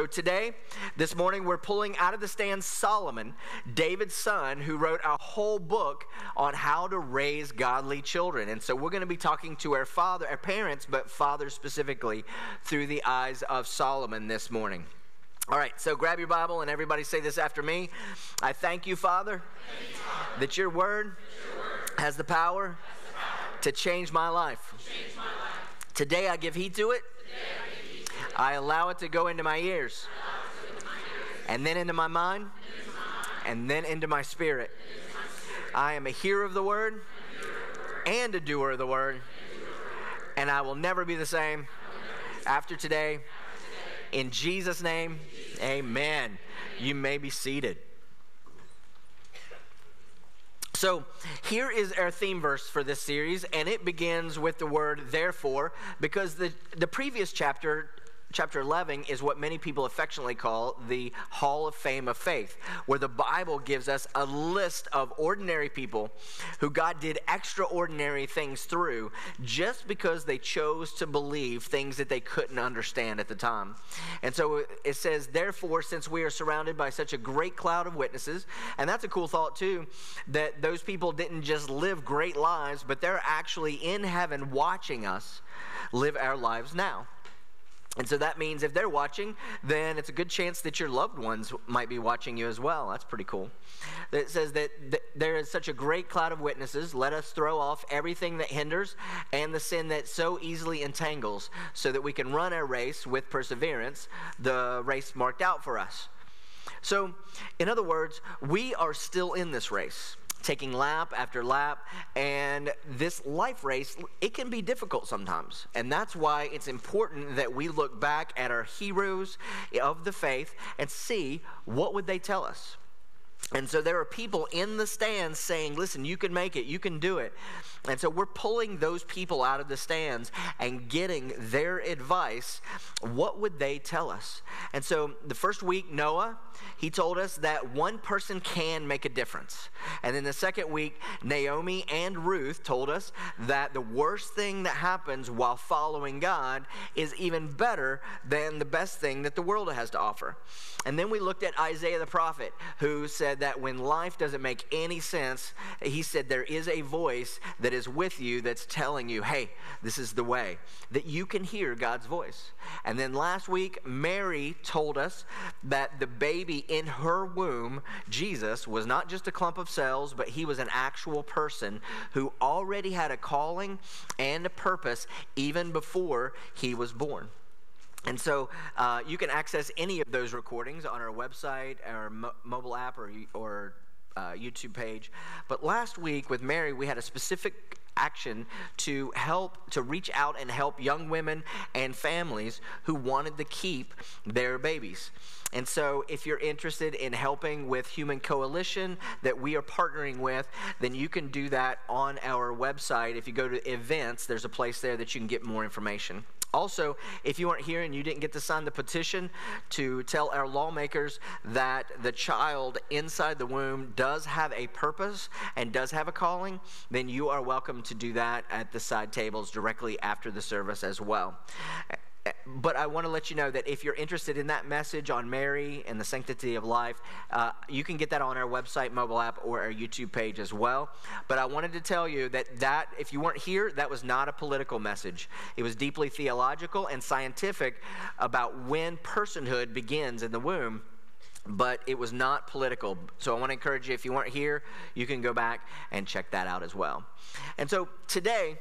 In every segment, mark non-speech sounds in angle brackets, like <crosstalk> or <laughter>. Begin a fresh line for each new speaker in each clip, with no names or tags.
So today, this morning, we're pulling out of the stand Solomon, David's son, who wrote a whole book on how to raise godly children. And so we're going to be talking to our father, our parents, but fathers specifically, through the eyes of Solomon this morning. All right, so grab your Bible and everybody say this after me. I thank you, Father, that your word, has the power to change my life. Today I give heed to it.
I
allow it to go into my ears, and then into my mind, and then into my spirit. I am a hearer of the word and a doer of
the word.
and I will never be the same after today. In Jesus' name, amen. You may be seated. So, here is our theme verse for this series, and it begins with the word therefore, because the, the previous chapter, chapter 11, is what many people affectionately call the Hall of Fame of Faith, where the Bible gives us a list of ordinary people who God did extraordinary things through just because they chose to believe things that they couldn't understand at the time. And so it says, therefore, since we are surrounded by such a great cloud of witnesses, and that's a cool thought too, that those people didn't just live great lives, but they're actually in heaven watching us live our lives now. And so that means if they're watching, then it's a good chance that your loved ones might be watching you as well. That's pretty cool. It says that th- there is such a great cloud of witnesses. Let us throw off everything that hinders and the sin that so easily entangles, so that we can run our race with perseverance, the race marked out for us. So, in other words, we are still in this race, taking lap after lap, and this life race, it can be difficult sometimes. And that's why it's important that we look back at our heroes of the faith and see what would they tell us. And so there are people in the stands saying, listen, you can make it, you can do it. And so we're pulling those people out of the stands and getting their advice. What would they tell us? And so the first week, Noah, he told us that one person can make a difference. And then the second week, Naomi and Ruth told us that the worst thing that happens while following God is even better than the best thing that the world has to offer. And then we looked at Isaiah the prophet, who said that when life doesn't make any sense, he said there is a voice that is with you that's telling you, hey, this is the way, that you can hear God's voice. And then last week, Mary told us that the baby in her womb, Jesus, was not just a clump of cells, but he was an actual person who already had a calling and a purpose even before he was born. And so uh, you can access any of those recordings on our website, our mo- mobile app, or, or uh, YouTube page. But last week with Mary, we had a specific action to help, to reach out and help young women and families who wanted to keep their babies. And so, if you're interested in helping with Human Coalition that we are partnering with, then you can do that on our website. If you go to events, there's a place there that you can get more information. Also, if you weren't here and you didn't get to sign the petition to tell our lawmakers that the child inside the womb does have a purpose and does have a calling, then you are welcome to do that at the side tables directly after the service as well. But I want to let you know that if you're interested in that message on Mary and the sanctity of life, uh, you can get that on our website, mobile app, or our YouTube page as well. But I wanted to tell you that that if you weren't here, that was not a political message. It was deeply theological and scientific about when personhood begins in the womb but it was not political. So I want to encourage you, if you weren't here, you can go back and check that out as well. And so today,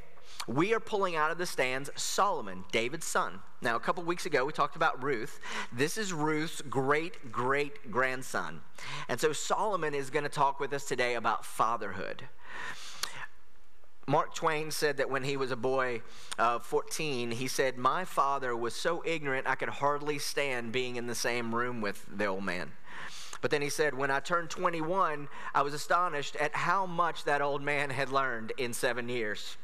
we are pulling out of the stands Solomon, David's son. Now, a couple weeks ago, we talked about Ruth. This is Ruth's great great grandson. And so Solomon is going to talk with us today about fatherhood. Mark Twain said that when he was a boy of 14, he said, My father was so ignorant I could hardly stand being in the same room with the old man. But then he said, When I turned 21, I was astonished at how much that old man had learned in seven years.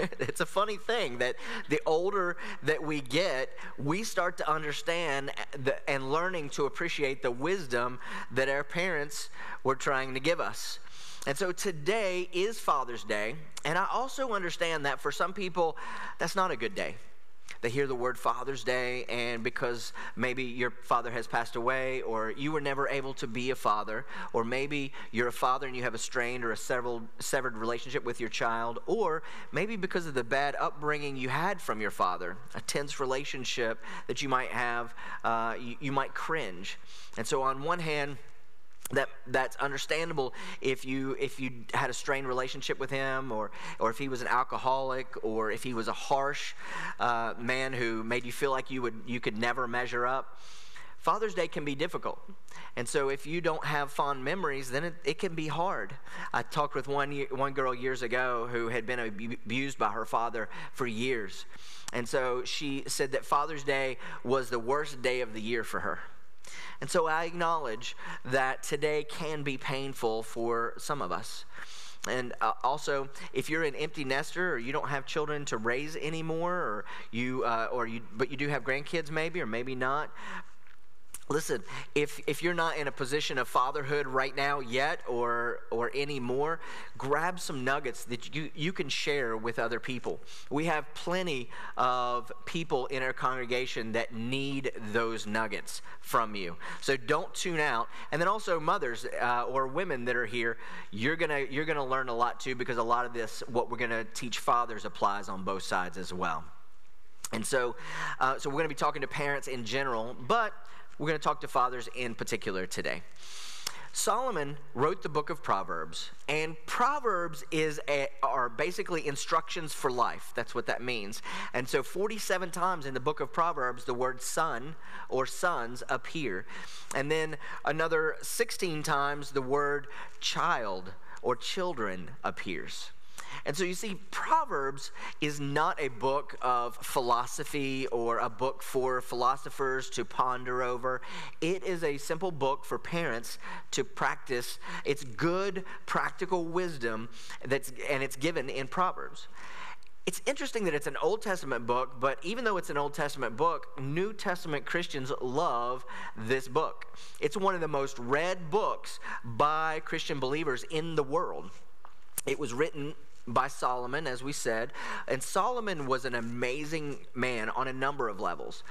<laughs> it's a funny thing that the older that we get, we start to understand the, and learning to appreciate the wisdom that our parents were trying to give us. And so today is Father's Day, and I also understand that for some people, that's not a good day. They hear the word Father's Day, and because maybe your father has passed away, or you were never able to be a father, or maybe you're a father and you have a strained or a severed, severed relationship with your child, or maybe because of the bad upbringing you had from your father, a tense relationship that you might have, uh, you, you might cringe. And so, on one hand, that that's understandable if you if you had a strained relationship with him or or if he was an alcoholic or if he was a harsh uh, man who made you feel like you would you could never measure up father's day can be difficult. And so if you don't have fond memories then it, it can be hard. I talked with one one girl years ago who had been abused by her father for years. And so she said that father's day was the worst day of the year for her and so I acknowledge that today can be painful for some of us. And uh, also, if you're an empty nester or you don't have children to raise anymore, or you, uh, or you, but you do have grandkids maybe, or maybe not, Listen, if, if you're not in a position of fatherhood right now yet or, or anymore, grab some nuggets that you, you can share with other people. We have plenty of people in our congregation that need those nuggets from you. So don't tune out. And then also, mothers uh, or women that are here, you're going to you're gonna learn a lot too because a lot of this, what we're going to teach fathers, applies on both sides as well. And so, uh, so we're going to be talking to parents in general, but we're going to talk to fathers in particular today. Solomon wrote the book of Proverbs, and Proverbs is a, are basically instructions for life. That's what that means. And so, 47 times in the book of Proverbs, the word son or sons appear. And then another 16 times, the word child or children appears. And so you see, Proverbs is not a book of philosophy or a book for philosophers to ponder over. It is a simple book for parents to practice. It's good, practical wisdom that's, and it's given in Proverbs. It's interesting that it's an Old Testament book, but even though it's an Old Testament book, New Testament Christians love this book. It's one of the most read books by Christian believers in the world. It was written by Solomon, as we said. And Solomon was an amazing man on a number of levels.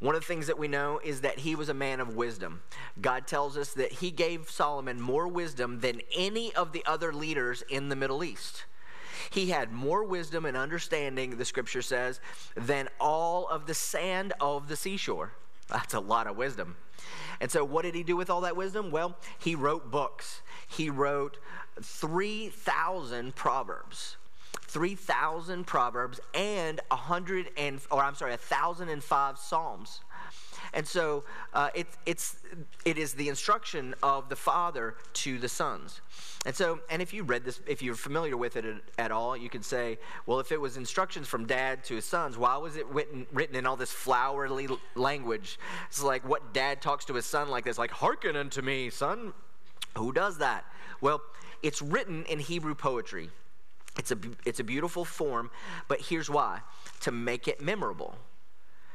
One of the things that we know is that he was a man of wisdom. God tells us that he gave Solomon more wisdom than any of the other leaders in the Middle East. He had more wisdom and understanding, the scripture says, than all of the sand of the seashore. That's a lot of wisdom. And so, what did he do with all that wisdom? Well, he wrote books. He wrote 3,000 proverbs. 3,000 proverbs and 100 and or I'm sorry, 1,005 psalms. And so uh, it, it's, it is the instruction of the father to the sons. And so, and if you read this, if you're familiar with it at, at, all, you could say, well, if it was instructions from dad to his sons, why was it written, written in all this flowery language? It's like what dad talks to his son like this, like, hearken unto me, son. Who does that? Well, it's written in Hebrew poetry. It's a, it's a beautiful form, but here's why to make it memorable.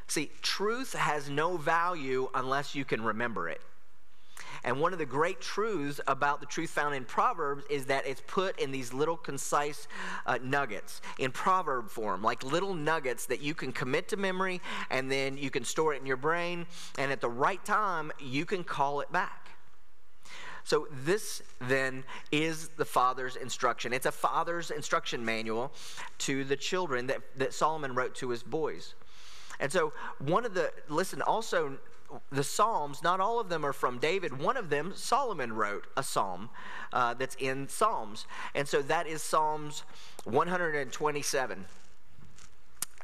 See, truth has no value unless you can remember it. And one of the great truths about the truth found in Proverbs is that it's put in these little concise uh, nuggets in proverb form, like little nuggets that you can commit to memory and then you can store it in your brain. And at the right time, you can call it back. So, this then is the father's instruction. It's a father's instruction manual to the children that, that Solomon wrote to his boys. And so, one of the, listen, also, the Psalms, not all of them are from David. One of them, Solomon wrote a psalm uh, that's in Psalms. And so that is Psalms 127.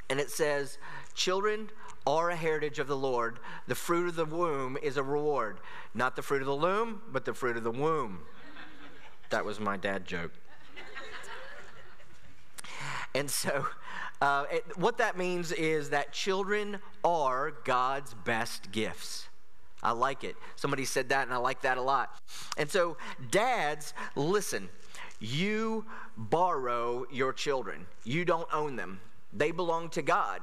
And it says, Children are a heritage of the Lord. The fruit of the womb is a reward. Not the fruit of the loom, but the fruit of the womb. That was my dad joke. And so, uh, it, what that means is that children are God's best gifts. I like it. Somebody said that, and I like that a lot. And so, dads, listen, you borrow your children, you don't own them, they belong to God.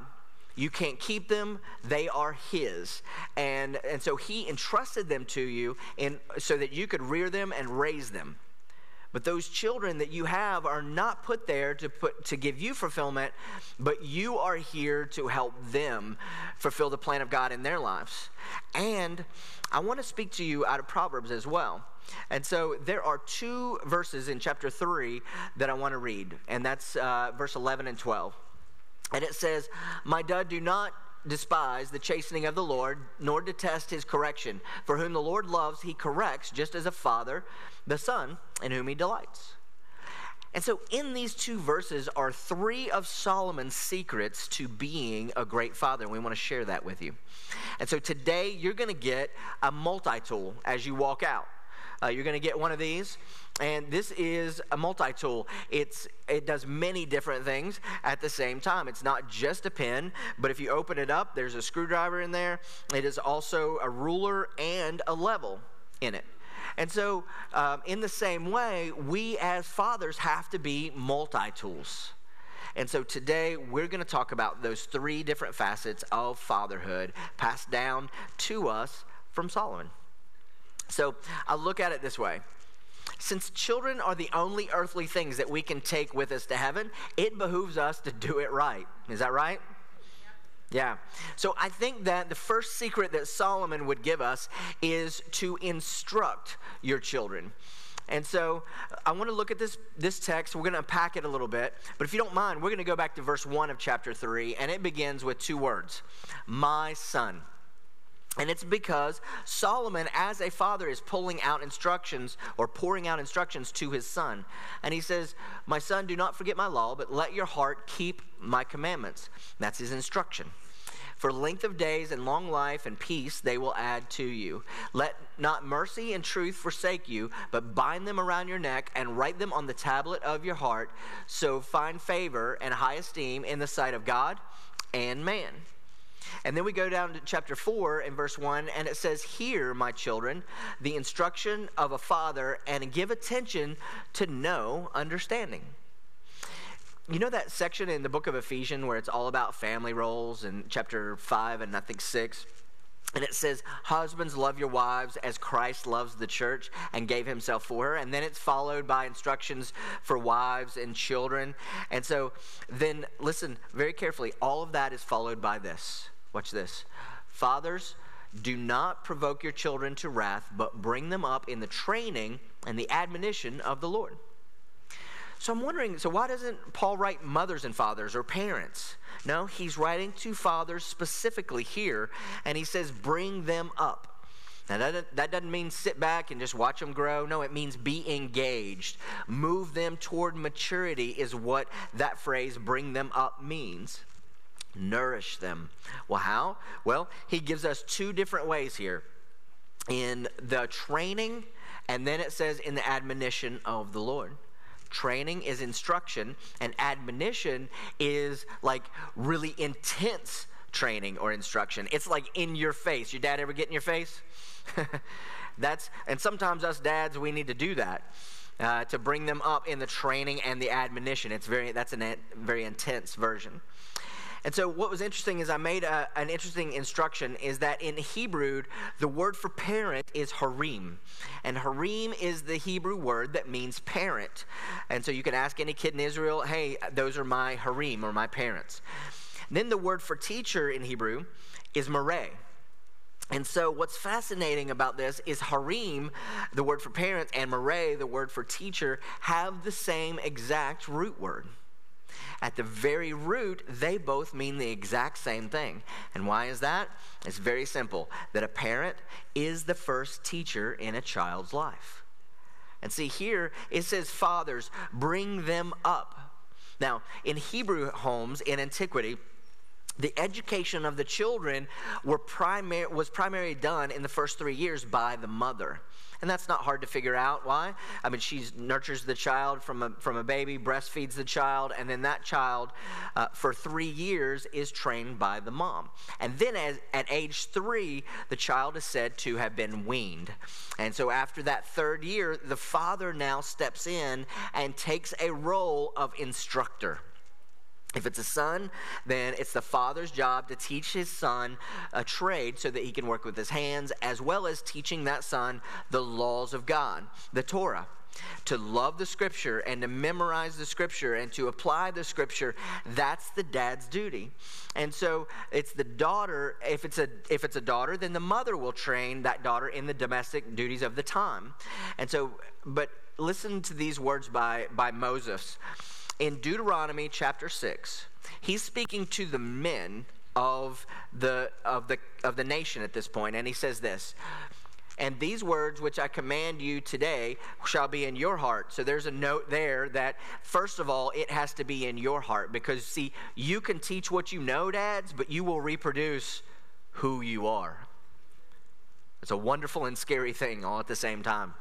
You can't keep them, they are His. And, and so He entrusted them to you in, so that you could rear them and raise them. But those children that you have are not put there to put to give you fulfillment, but you are here to help them fulfill the plan of God in their lives. And I want to speak to you out of Proverbs as well. And so there are two verses in chapter 3 that I want to read, and that's uh, verse 11 and 12. And it says, My dud, do not despise the chastening of the Lord, nor detest his correction. For whom the Lord loves, he corrects, just as a father the son in whom he delights. And so, in these two verses are three of Solomon's secrets to being a great father. And we want to share that with you. And so, today you're going to get a multi tool as you walk out. Uh, you're going to get one of these, and this is a multi-tool. It's it does many different things at the same time. It's not just a pen, but if you open it up, there's a screwdriver in there. It is also a ruler and a level in it. And so, um, in the same way, we as fathers have to be multi tools. And so today we're going to talk about those three different facets of fatherhood passed down to us from Solomon. So I'll look at it this way. Since children are the only earthly things that we can take with us to heaven, it behooves us to do it right. Is that right? Yeah. So I think that the first secret that Solomon would give us is to instruct your children. And so I want to look at this, this text. We're going to unpack it a little bit. But if you don't mind, we're going to go back to verse 1 of chapter 3, and it begins with two words My son. And it's because Solomon, as a father, is pulling out instructions or pouring out instructions to his son. And he says, My son, do not forget my law, but let your heart keep my commandments. That's his instruction. For length of days and long life and peace they will add to you. Let not mercy and truth forsake you, but bind them around your neck and write them on the tablet of your heart, so find favor and high esteem in the sight of God and man. And then we go down to chapter 4 and verse 1, and it says, Hear, my children, the instruction of a father, and give attention to know understanding. You know that section in the book of Ephesians where it's all about family roles in chapter 5 and I think 6? And it says, Husbands, love your wives as Christ loves the church and gave himself for her. And then it's followed by instructions for wives and children. And so then, listen very carefully. All of that is followed by this Watch this. Fathers, do not provoke your children to wrath, but bring them up in the training and the admonition of the Lord. So I'm wondering, so why doesn't Paul write mothers and fathers or parents? No, he's writing to fathers specifically here, and he says, bring them up. Now, that, that doesn't mean sit back and just watch them grow. No, it means be engaged. Move them toward maturity, is what that phrase, bring them up, means nourish them. Well, how? Well, he gives us two different ways here in the training, and then it says in the admonition of the Lord. Training is instruction, and admonition is like really intense training or instruction. It's like in your face. Your dad ever get in your face? <laughs> That's and sometimes us dads we need to do that. Uh, to bring them up in the training and the admonition. It's very that's a very intense version. And so, what was interesting is I made a, an interesting instruction is that in Hebrew, the word for parent is harim. And harim is the Hebrew word that means parent. And so, you can ask any kid in Israel, hey, those are my harim or my parents. then, the word for teacher in Hebrew is mareh. And so, what's fascinating about this is harim, the word for parents, and mareh, the word for teacher, have the same exact root word. At the very root, they both mean the exact same thing. And why is that? It's very simple that a parent is the first teacher in a child's life. And see, here it says, Fathers, bring them up. Now, in Hebrew homes in antiquity, the education of the children were was primarily done in the first three years by the mother. And that's not hard to figure out. Why? I mean, she nurtures the child from a, from a baby, breastfeeds the child, and then that child uh, for three years is trained by the mom. And then as, at age three, the child is said to have been weaned. And so after that third year, the father now steps in and takes a role of instructor. If it's a son, then it's the father's job to teach his son a trade so that he can work with his hands, as well as teaching that son the laws of God, the Torah. to love the scripture and to memorize the scripture and to apply the scripture that's the dad's duty. And so it's the daughter if it's a if it's a daughter then the mother will train that daughter in the domestic duties of the time. And so but listen to these words by by moses in deuteronomy chapter 6 he's speaking to the men of the of the of the nation at this point and he says this and these words which I command you today shall be in your heart. So there's a note there that, first of all, it has to be in your heart because, see, you can teach what you know, dads, but you will reproduce who you are. It's a wonderful and scary thing all at the same time.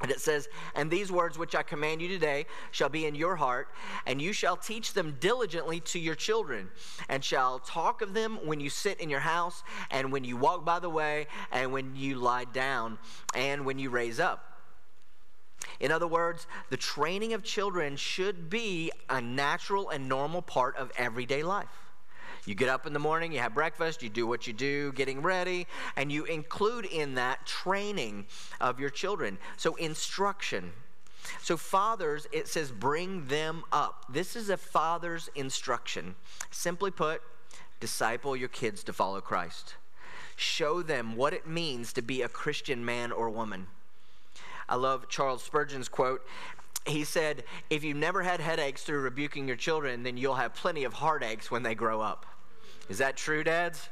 And it says, And these words which I command you today shall be in your heart, and you shall teach them diligently to your children, and shall talk of them when you sit in your house, and when you walk by the way, and when you lie down, and when you raise up. In other words, the training of children should be a natural and normal part of everyday life. You get up in the morning, you have breakfast, you do what you do, getting ready, and you include in that training of your children. So, instruction. So, fathers, it says, bring them up. This is a father's instruction. Simply put, disciple your kids to follow Christ. Show them what it means to be a Christian man or woman. I love Charles Spurgeon's quote. He said, If you've never had headaches through rebuking your children, then you'll have plenty of heartaches when they grow up. Is that true, dads?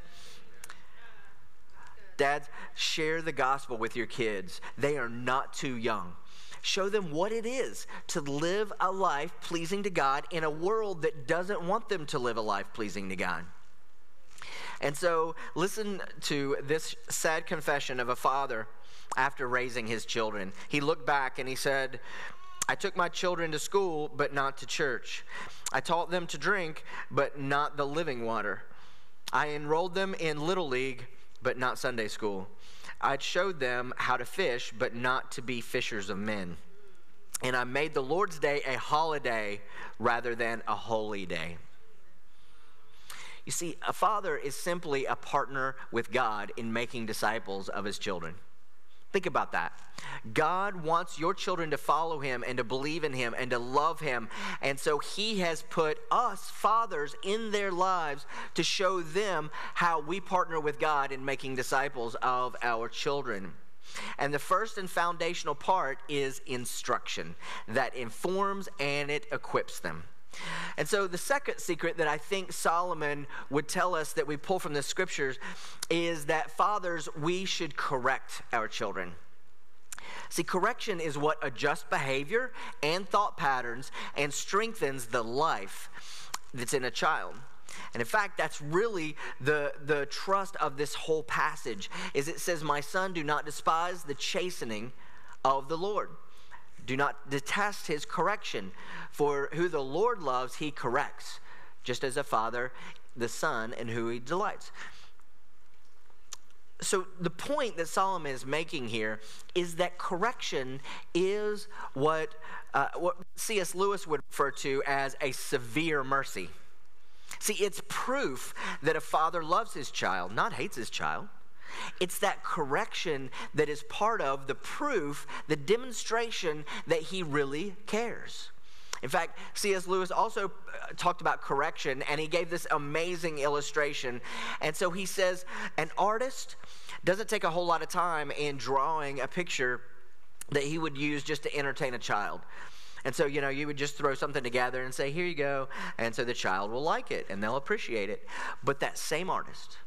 Dads, share the gospel with your kids. They are not too young. Show them what it is to live a life pleasing to God in a world that doesn't want them to live a life pleasing to God. And so, listen to this sad confession of a father after raising his children. He looked back and he said, I took my children to school, but not to church. I taught them to drink, but not the living water. I enrolled them in Little League, but not Sunday school. I showed them how to fish, but not to be fishers of men. And I made the Lord's Day a holiday rather than a holy day. You see, a father is simply a partner with God in making disciples of his children. Think about that. God wants your children to follow him and to believe in him and to love him. And so he has put us, fathers, in their lives to show them how we partner with God in making disciples of our children. And the first and foundational part is instruction that informs and it equips them. And so, the second secret that I think Solomon would tell us that we pull from the scriptures is that fathers, we should correct our children. See, correction is what adjusts behavior and thought patterns and strengthens the life that's in a child. And in fact, that's really the, the trust of this whole passage is it says, My son, do not despise the chastening of the Lord. Do not detest his correction, for who the Lord loves, he corrects, just as a father, the son, in who he delights. So, the point that Solomon is making here is that correction is what, uh, what C.S. Lewis would refer to as a severe mercy. See, it's proof that a father loves his child, not hates his child. It's that correction that is part of the proof, the demonstration that he really cares. In fact, C.S. Lewis also uh, talked about correction and he gave this amazing illustration. And so he says, an artist doesn't take a whole lot of time in drawing a picture that he would use just to entertain a child. And so, you know, you would just throw something together and say, here you go. And so the child will like it and they'll appreciate it. But that same artist,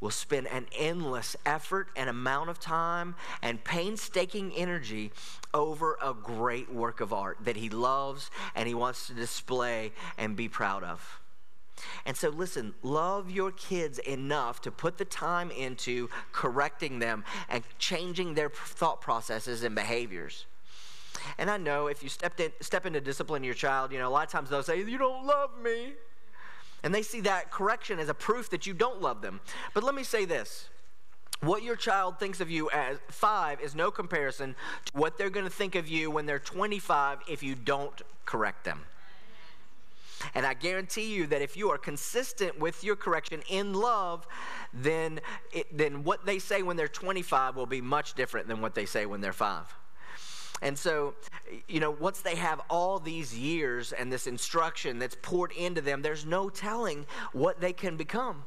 will spend an endless effort and amount of time and painstaking energy over a great work of art that he loves and he wants to display and be proud of. And so, listen, love your kids enough to put the time into correcting them and changing their thought processes and behaviors. And I know if you stepped in, step into discipline your child, you know, a lot of times they'll say, You don't love me. And they see that correction as a proof that you don't love them. But let me say this what your child thinks of you as five is no comparison to what they're going to think of you when they're 25 if you don't correct them. And I guarantee you that if you are consistent with your correction in love, then, it, then what they say when they're 25 will be much different than what they say when they're five. And so, you know, once they have all these years and this instruction that's poured into them, there's no telling what they can become.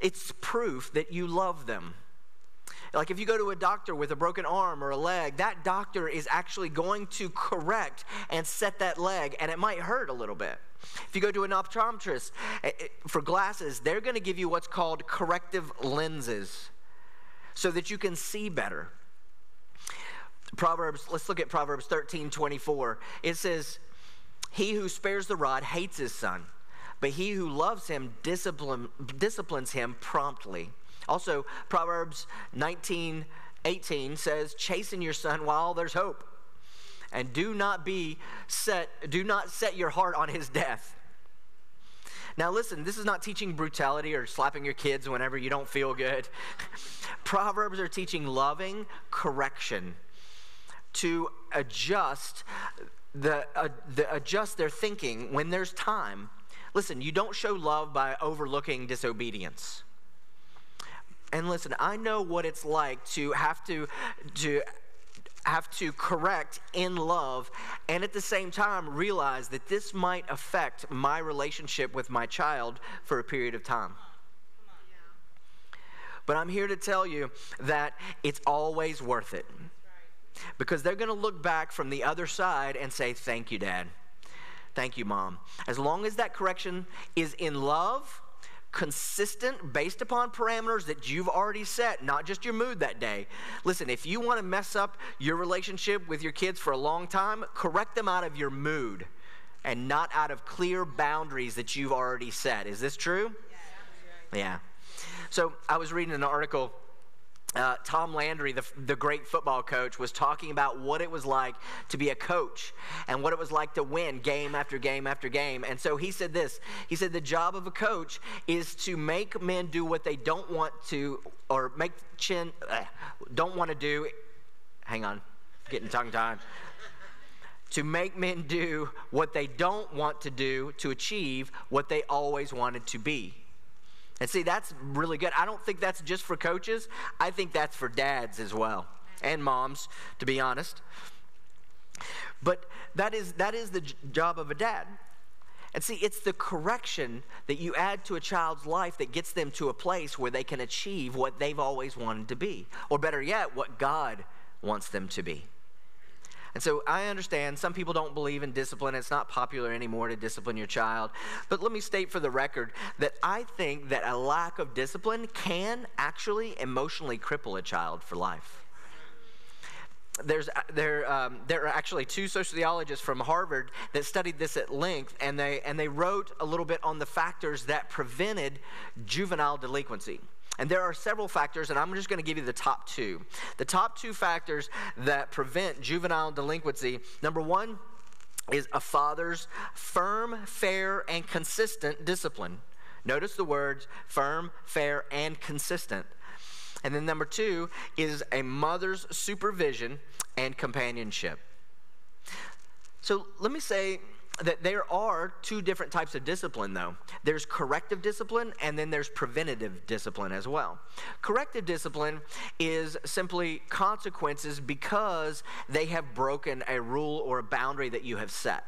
It's proof that you love them. Like if you go to a doctor with a broken arm or a leg, that doctor is actually going to correct and set that leg, and it might hurt a little bit. If you go to an optometrist eh, eh, for glasses, they're going to give you what's called corrective lenses so that you can see better. Proverbs, let's look at Proverbs 13 24. It says, He who spares the rod hates his son, but he who loves him discipline, disciplines him promptly. Also, Proverbs 19 18 says, Chasten your son while there's hope. And do not be set, do not set your heart on his death. Now, listen, this is not teaching brutality or slapping your kids whenever you don't feel good. <laughs> Proverbs are teaching loving correction to adjust the, uh, the adjust their thinking when there's time. Listen, you don't show love by overlooking disobedience. And listen, I know what it's like to have to to have to correct in love and at the same time realize that this might affect my relationship with my child for a period of time. But I'm here to tell you that it's always worth it. Because they're going to look back from the other side and say, Thank you, Dad. Thank you, Mom. As long as that correction is in love, consistent, based upon parameters that you've already set, not just your mood that day. Listen, if you want to mess up your relationship with your kids for a long time, correct them out of your mood and not out of clear boundaries that you've already set. Is this true? Yeah. So I was reading an article uh, Tom Landry, the, the great football coach, was talking about what it was like to be a coach and what it was like to win game after game after game. And so he said this He said, The job of a coach is to make men do what they don't want to, or make chin, uh, don't want to do. Hang on, getting tongue tied. to make men do what they don't want to do to achieve what they always wanted to be. And see, that's really good. I don't think that's just for coaches, I think that's for dads as well, and moms, to be honest. But that is, that is the job of a dad. And see, it's the correction that you add to a child's life that gets them to a place where they can achieve what they've always wanted to be, or better yet, what God wants them to be. And so I understand some people don't believe in discipline. It's not popular anymore to discipline your child. But let me state for the record that I think that a lack of discipline can actually emotionally cripple a child for life. There's, there, um, there are actually two sociologists from Harvard that studied this at length, and they, and they wrote a little bit on the factors that prevented juvenile delinquency. And there are several factors, and I'm just going to give you the top two. The top two factors that prevent juvenile delinquency number one is a father's firm, fair, and consistent discipline. Notice the words firm, fair, and consistent. And then number two is a mother's supervision and companionship. So let me say that there are two different types of discipline, though. There's corrective discipline, and then there's preventative discipline as well. Corrective discipline is simply consequences because they have broken a rule or a boundary that you have set.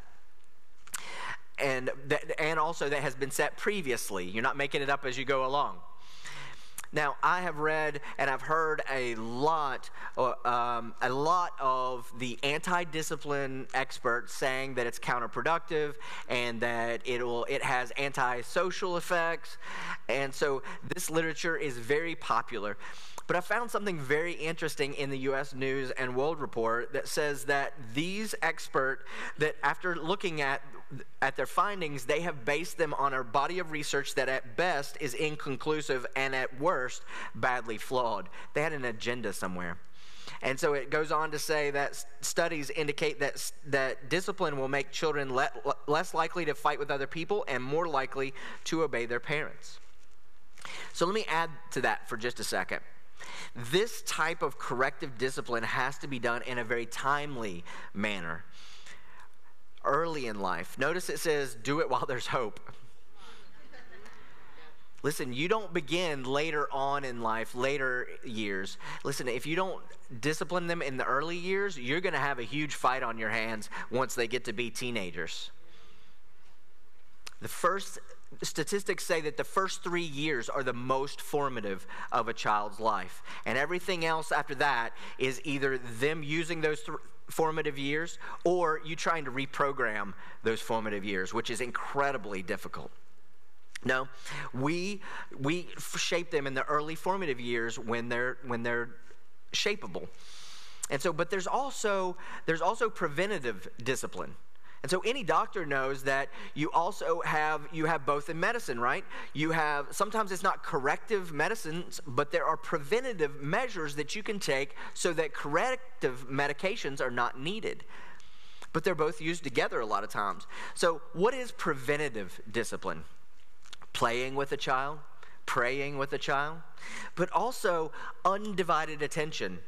And, that, and also that has been set previously. You're not making it up as you go along. Now, I have read and I've heard a lot, uh, um, a lot of the anti-discipline experts saying that it's counterproductive and that it will, it has anti-social effects, and so this literature is very popular. But I found something very interesting in the U.S. News and World Report that says that these expert that after looking at at their findings, they have based them on a body of research that at best is inconclusive and at worst badly flawed. They had an agenda somewhere. And so it goes on to say that studies indicate that, that discipline will make children le- less likely to fight with other people and more likely to obey their parents. So let me add to that for just a second. This type of corrective discipline has to be done in a very timely manner, early in life. Notice it says, do it while there's hope. Listen, you don't begin later on in life, later years. Listen, if you don't discipline them in the early years, you're going to have a huge fight on your hands once they get to be teenagers. The first statistics say that the first three years are the most formative of a child's life. And everything else after that is either them using those th- formative years or you trying to reprogram those formative years, which is incredibly difficult. No, we we shape them in the early formative years when they're when they're shapeable. And so, but there's also there's also preventative discipline. And so any doctor knows that you also have you have both in medicine, right? You have sometimes it's not corrective medicines, but there are preventative measures that you can take so that corrective medications are not needed. But they're both used together a lot of times. So what is preventative discipline? playing with a child, praying with a child, but also undivided attention.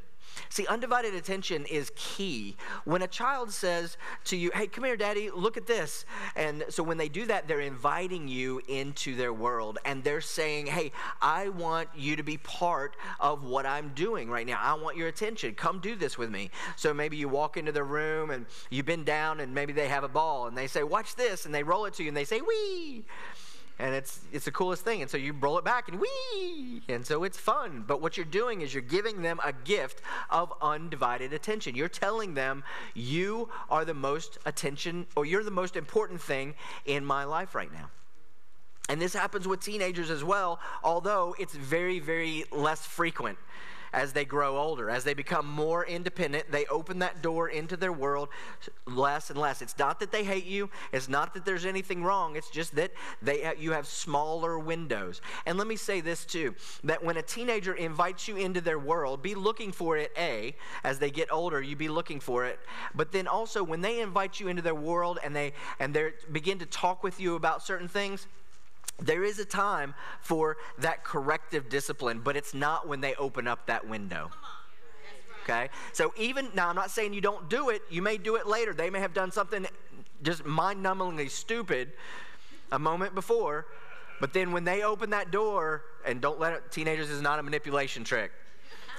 See, undivided attention is key. When a child says to you, Hey, come here, daddy, look at this. And so when they do that, they're inviting you into their world and they're saying, Hey, I want you to be part of what I'm doing right now. I want your attention. Come do this with me. So maybe you walk into their room and you've been down and maybe they have a ball and they say, Watch this. And they roll it to you and they say, Wee and it's it's the coolest thing. And so you roll it back and wee, and so it's fun. But what you're doing is you're giving them a gift of undivided attention. You're telling them you are the most attention, or you're the most important thing in my life right now. And this happens with teenagers as well, although it's very, very less frequent as they grow older. As they become more independent, they open that door into their world less and less. It's not that they hate you, it's not that there's anything wrong, it's just that they you have smaller windows. And let me say this too, that when a teenager invites you into their world, be looking for it A, as they get older, you be looking for it. But then also when they invite you into their world and they and they begin to talk with you about certain things, there is a time for that corrective discipline, but it's not when they open up that window. Okay? So, even now, I'm not saying you don't do it. You may do it later. They may have done something just mind numbingly stupid a moment before, but then when they open that door, and don't let it, teenagers is not a manipulation trick,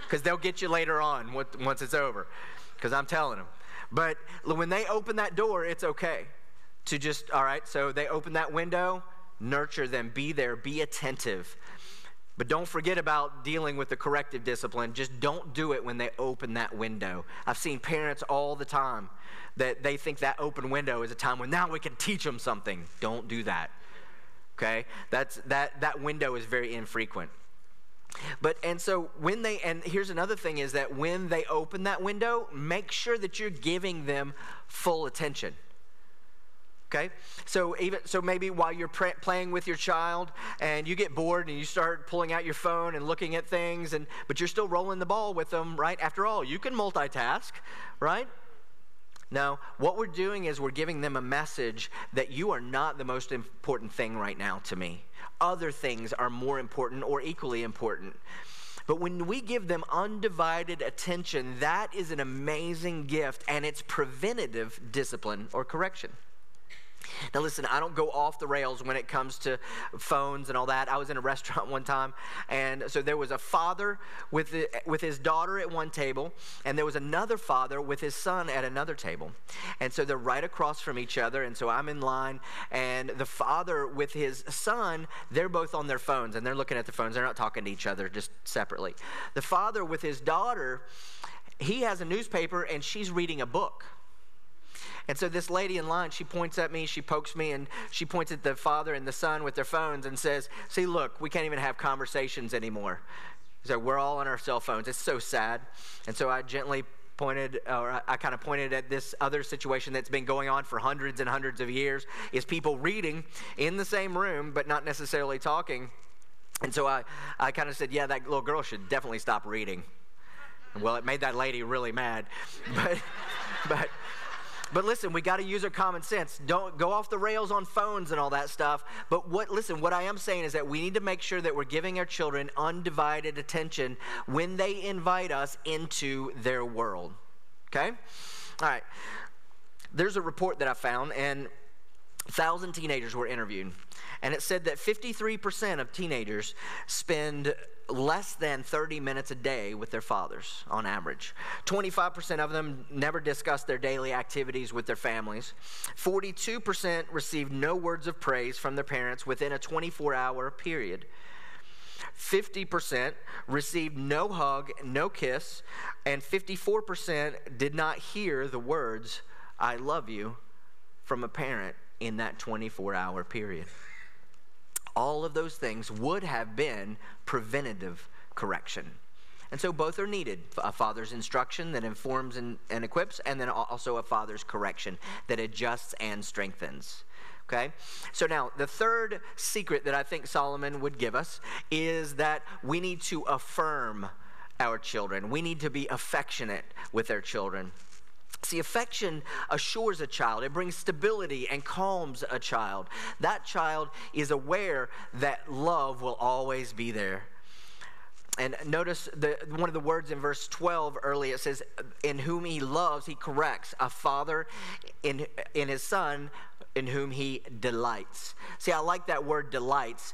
because they'll get you later on once it's over, because I'm telling them. But when they open that door, it's okay to just, all right, so they open that window nurture them, be there, be attentive. But don't forget about dealing with the corrective discipline. Just don't do it when they open that window. I've seen parents all the time that they think that open window is a time when now we can teach them something. Don't do that. Okay? That's that that window is very infrequent. But and so when they and here's another thing is that when they open that window, make sure that you're giving them full attention. Okay, so even so, maybe while you're pr- playing with your child and you get bored and you start pulling out your phone and looking at things, and but you're still rolling the ball with them, right? After all, you can multitask, right? Now, what we're doing is we're giving them a message that you are not the most important thing right now to me. Other things are more important or equally important. But when we give them undivided attention, that is an amazing gift and it's preventative discipline or correction. Now, listen, I don't go off the rails when it comes to phones and all that. I was in a <laughs> restaurant one time, and so there was a father with, the, with his daughter at one table, and there was another father with his son at another table. And so they're right across from each other, and so I'm in line, and the father with his son, they're both on their phones, and they're looking at their phones. They're not talking to each other, just separately. The father with his daughter, he has a newspaper, and she's reading a book. And so this lady in line, she points at me, she pokes me, and she points at the father and the son with their phones and says, See, look, we can't even have conversations anymore. So we're all on our cell phones. It's so sad. And so I gently pointed, or I, I kind of pointed at this other situation that's been going on for hundreds and hundreds of years is people reading in the same room, but not necessarily talking. And so I, I kind of said, Yeah, that little girl should definitely stop reading. Well, it made that lady really mad. <laughs> But, but, but listen, we got to use our common sense. Don't go off the rails on phones and all that stuff. But what listen, what I am saying is that we need to make sure that we're giving our children undivided attention when they invite us into their world. Okay? All right. There's a report that I found and thousand teenagers were interviewed, and it said that 53% of teenagers spend less than 30 minutes a day with their fathers on average. 25% of them never discuss their daily activities with their families. 42% received no words of praise from their parents within a 24 hour period. 50% received no hug, no kiss, and 54% did not hear the words, I love you, from a parent in that 24 hour period. All of those things would have been preventative correction. And so both are needed a father's instruction that informs and, and, equips, and then also a father's correction that adjusts and strengthens. Okay? So now, the third secret that I think Solomon would give us is that we need to affirm our children, we need to be affectionate with our children. See, affection assures a child, it brings stability and calms a child. That child is aware that love will always be there. And notice the, one of the words in verse 12 early, it says, In whom he loves, he corrects. A father in, in his son in whom he delights. See, I like that word delights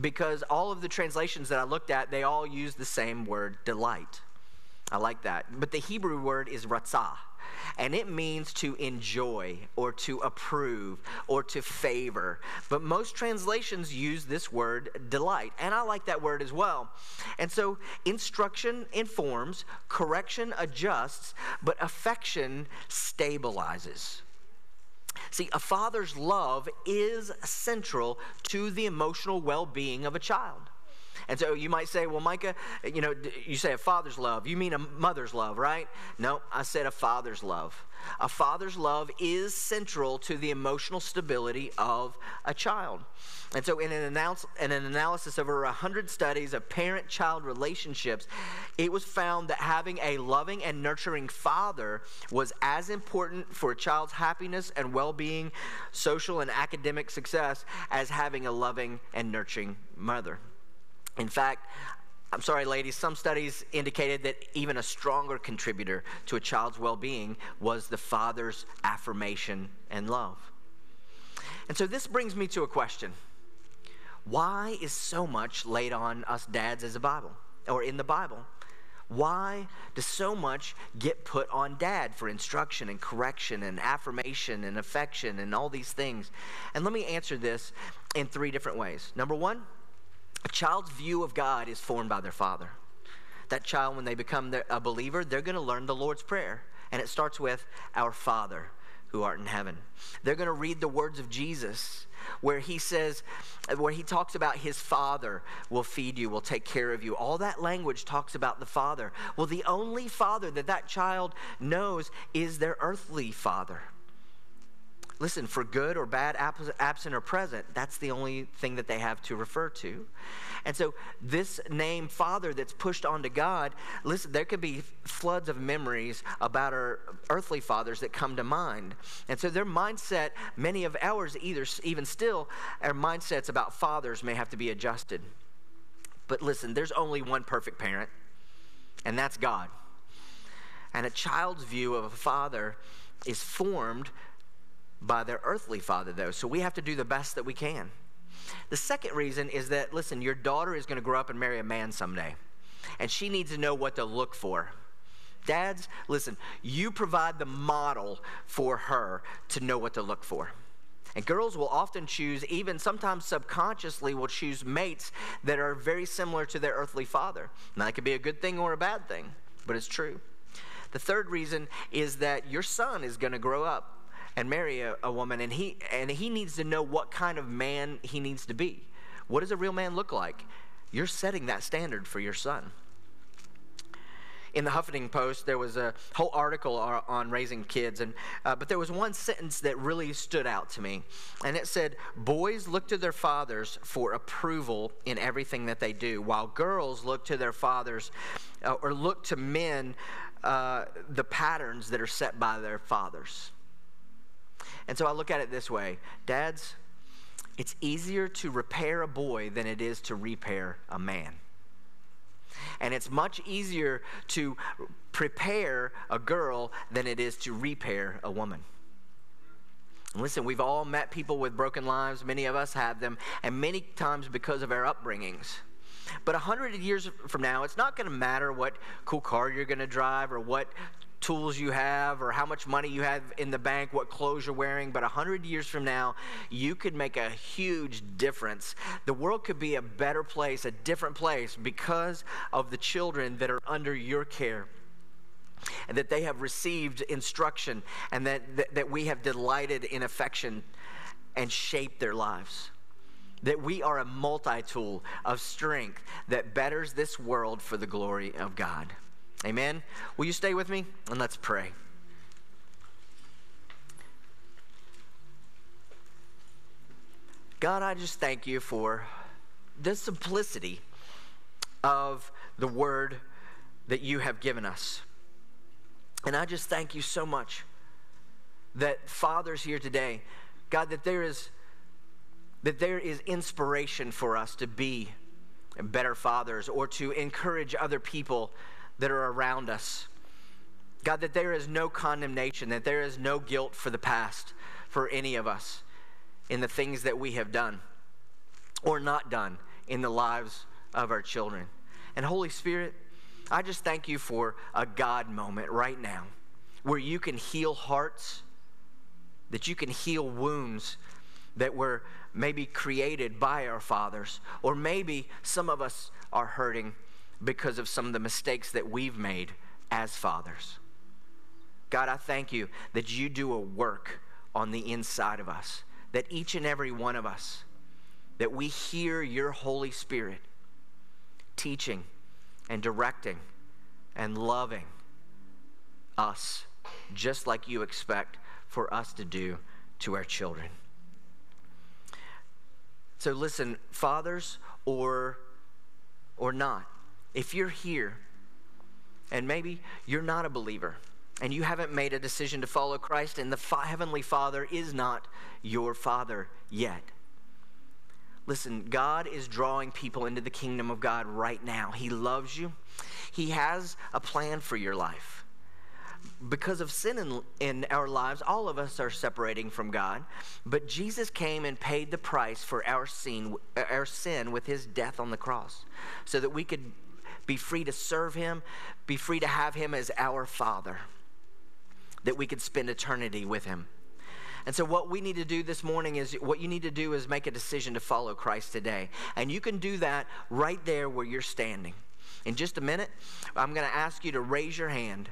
because all of the translations that I looked at, they all use the same word delight. I like that. But the Hebrew word is ratzah and it means to enjoy or to approve or to favor. But most translations use this word delight, and I like that word as well. And so instruction informs, correction adjusts, but affection stabilizes. See, a father's love is central to the emotional well being of a child. And so you might say, well, Micah, you know, you say a father's love. You mean a mother's love, right? No, I said a father's love. A father's love is central to the emotional stability of a child. And so, in an, announce, in an analysis of over 100 studies of parent child relationships, it was found that having a loving and nurturing father was as important for a child's happiness and well being, social and academic success, as having a loving and nurturing mother. In fact, I'm sorry, ladies, some studies indicated that even a stronger contributor to a child's well being was the father's affirmation and love. And so this brings me to a question Why is so much laid on us dads as a Bible or in the Bible? Why does so much get put on dad for instruction and correction and affirmation and affection and all these things? And let me answer this in three different ways. Number one, a child's view of God is formed by their father. That child, when they become a believer, they're going to learn the Lord's Prayer. And it starts with, Our Father who art in heaven. They're going to read the words of Jesus where he says, where he talks about his father will feed you, will take care of you. All that language talks about the father. Well, the only father that that child knows is their earthly father. Listen, for good or bad, absent or present, that's the only thing that they have to refer to. And so, this name, Father, that's pushed onto God, listen, there could be floods of memories about our earthly fathers that come to mind. And so, their mindset, many of ours, either even still, our mindsets about fathers may have to be adjusted. But listen, there's only one perfect parent, and that's God. And a child's view of a father is formed by their earthly father, though. So we have to do the best that we can. The second reason is that, listen, your daughter is going to grow up and marry a man someday, and she needs to know what to look for. Dads, listen, you provide the model for her to know what to look for. And girls will often choose, even sometimes subconsciously, will choose mates that are very similar to their earthly father. Now, that could be a good thing or a bad thing, but it's true. The third reason is that your son is going to grow up and marry a, a woman, and he, and he needs to know what kind of man he needs to be. What does a real man look like? You're setting that standard for your son. In the Huffington Post, there was a whole article on raising kids, and, uh, but there was one sentence that really stood out to me. And it said, Boys look to their fathers for approval in everything that they do, while girls look to their fathers uh, or look to men uh, the patterns that are set by their fathers. And so I look at it this way Dads, it's easier to repair a boy than it is to repair a man. And it's much easier to prepare a girl than it is to repair a woman. Listen, we've all met people with broken lives. Many of us have them, and many times because of our upbringings. But a hundred years from now, it's not going to matter what cool car you're going to drive or what tools you have or how much money you have in the bank, what clothes you're wearing. But a hundred years from now, you could make a huge difference. The world could be a better place, a different place, because of the children that are under your care and that they have received instruction and that, that, that we have delighted in affection and shaped their lives. That we are a multi tool of strength that betters this world for the glory of God. Amen. Will you stay with me? And let's pray. God, I just thank you for the simplicity of the word that you have given us. And I just thank you so much that fathers here today, God, that there is that there is inspiration for us to be better fathers or to encourage other people that are around us. God, that there is no condemnation, that there is no guilt for the past for any of us in the things that we have done or not done in the lives of our children. And Holy Spirit, I just thank you for a God moment right now where you can heal hearts, that you can heal wounds that were maybe created by our fathers, or maybe some of us are hurting because of some of the mistakes that we've made as fathers. God, I thank you that you do a work on the inside of us, that each and every one of us, that we hear your Holy Spirit teaching and directing and loving us just like you expect for us to do to our children. So listen, fathers or or not, if you're here and maybe you're not a believer and you haven't made a decision to follow Christ and the heavenly Father is not your father yet. Listen, God is drawing people into the kingdom of God right now. He loves you. He has a plan for your life. Because of sin in, in, our lives, all of us are separating from God. But Jesus came and paid the price for our sin, our sin with his death on the cross so that we could be free to serve him, be free to have him as our Father, that we could spend eternity with him. And so, what we need to do this morning is what you need to do is make a decision to follow Christ today. And you can do that right there where you're standing. In just a minute, I'm going to ask you to raise your hand,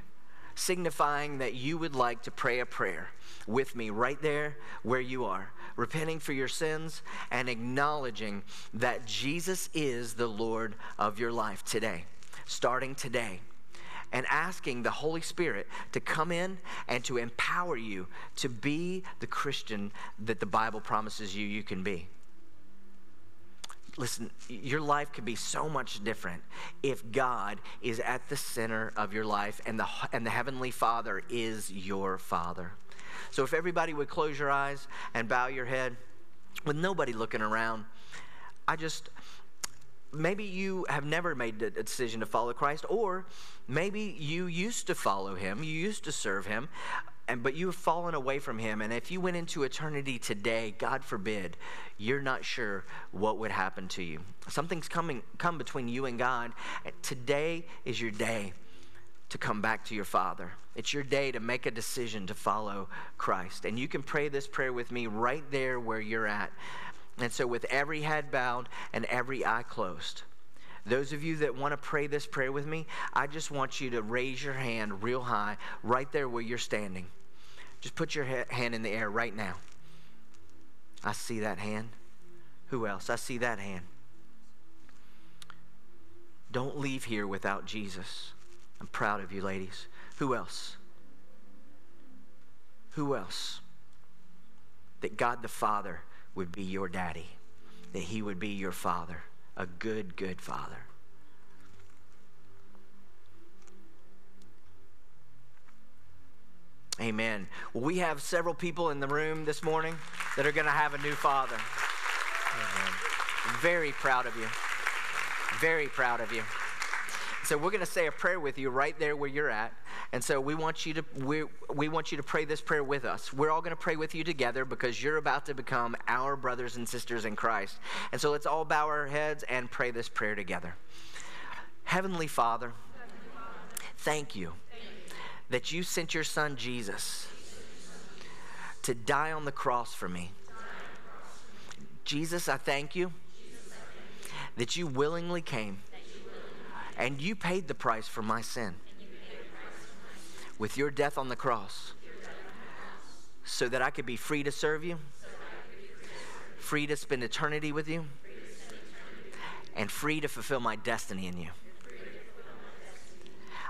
signifying that you would like to pray a prayer with me right there where you are, repenting for your sins and acknowledging that Jesus is the Lord of your life today, starting today and asking the Holy Spirit to come in and to empower you to be the Christian that the Bible promises you you can be. Listen, your life could be so much different if God is at the center of your life and the, and the Heavenly Father is your Father. So, if everybody would close your eyes and bow your head with nobody looking around, I just maybe you have never made a decision to follow Christ, or maybe you used to follow him, you used to serve him, and but you have fallen away from him. And if you went into eternity today, God forbid, you're not sure what would happen to you. Something's coming come between you and God. Today is your day to come back to your Father. It's your day to make a decision to follow Christ. And you can pray this prayer with me right there where you're at. And so, with every head bowed and every eye closed, those of you that want to pray this prayer with me, I just want you to raise your hand real high right there where you're standing. Just put your hand in the air right now. I see that hand. Who else? I see that hand. Don't leave here without Jesus. I'm proud of you, ladies. Who else? Who else? That God the Father would be your daddy, that he would be your father, a good, good father. Amen. Well, we have several people in the room this morning that are going to have a new father. Amen. Very proud of you. Very proud of you. So we're going to say a prayer with you right there where you're at. And so we want you to we, we want you to pray this prayer with us. We're all going to pray with you together because you're about to become our brothers and sisters in Christ. And so let's all bow our heads and pray this prayer together. Heavenly Father, thank you that you sent your son Jesus to die on the cross for me. Jesus, I thank you that you willingly came and you paid the price for my sin. With your death on the cross. So that I could be free to serve you, free to spend eternity with you, and free to fulfill my destiny in you.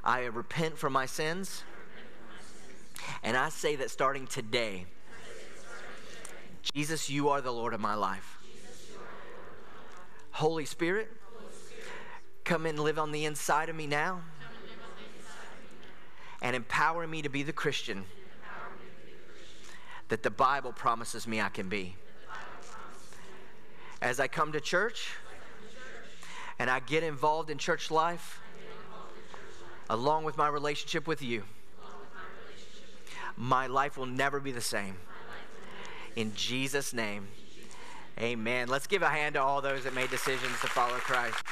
I repent for my sins, and I say that starting today, Jesus, you are the Lord of my life. Holy Spirit, come and live on the inside of me now and empower me to be the Christian that the Bible promises me I can be. As I come to church and I get involved in church life, along with my relationship with you, my life will never be the same. In Jesus' name, amen. Let's give a hand to all those that made decisions to follow Christ.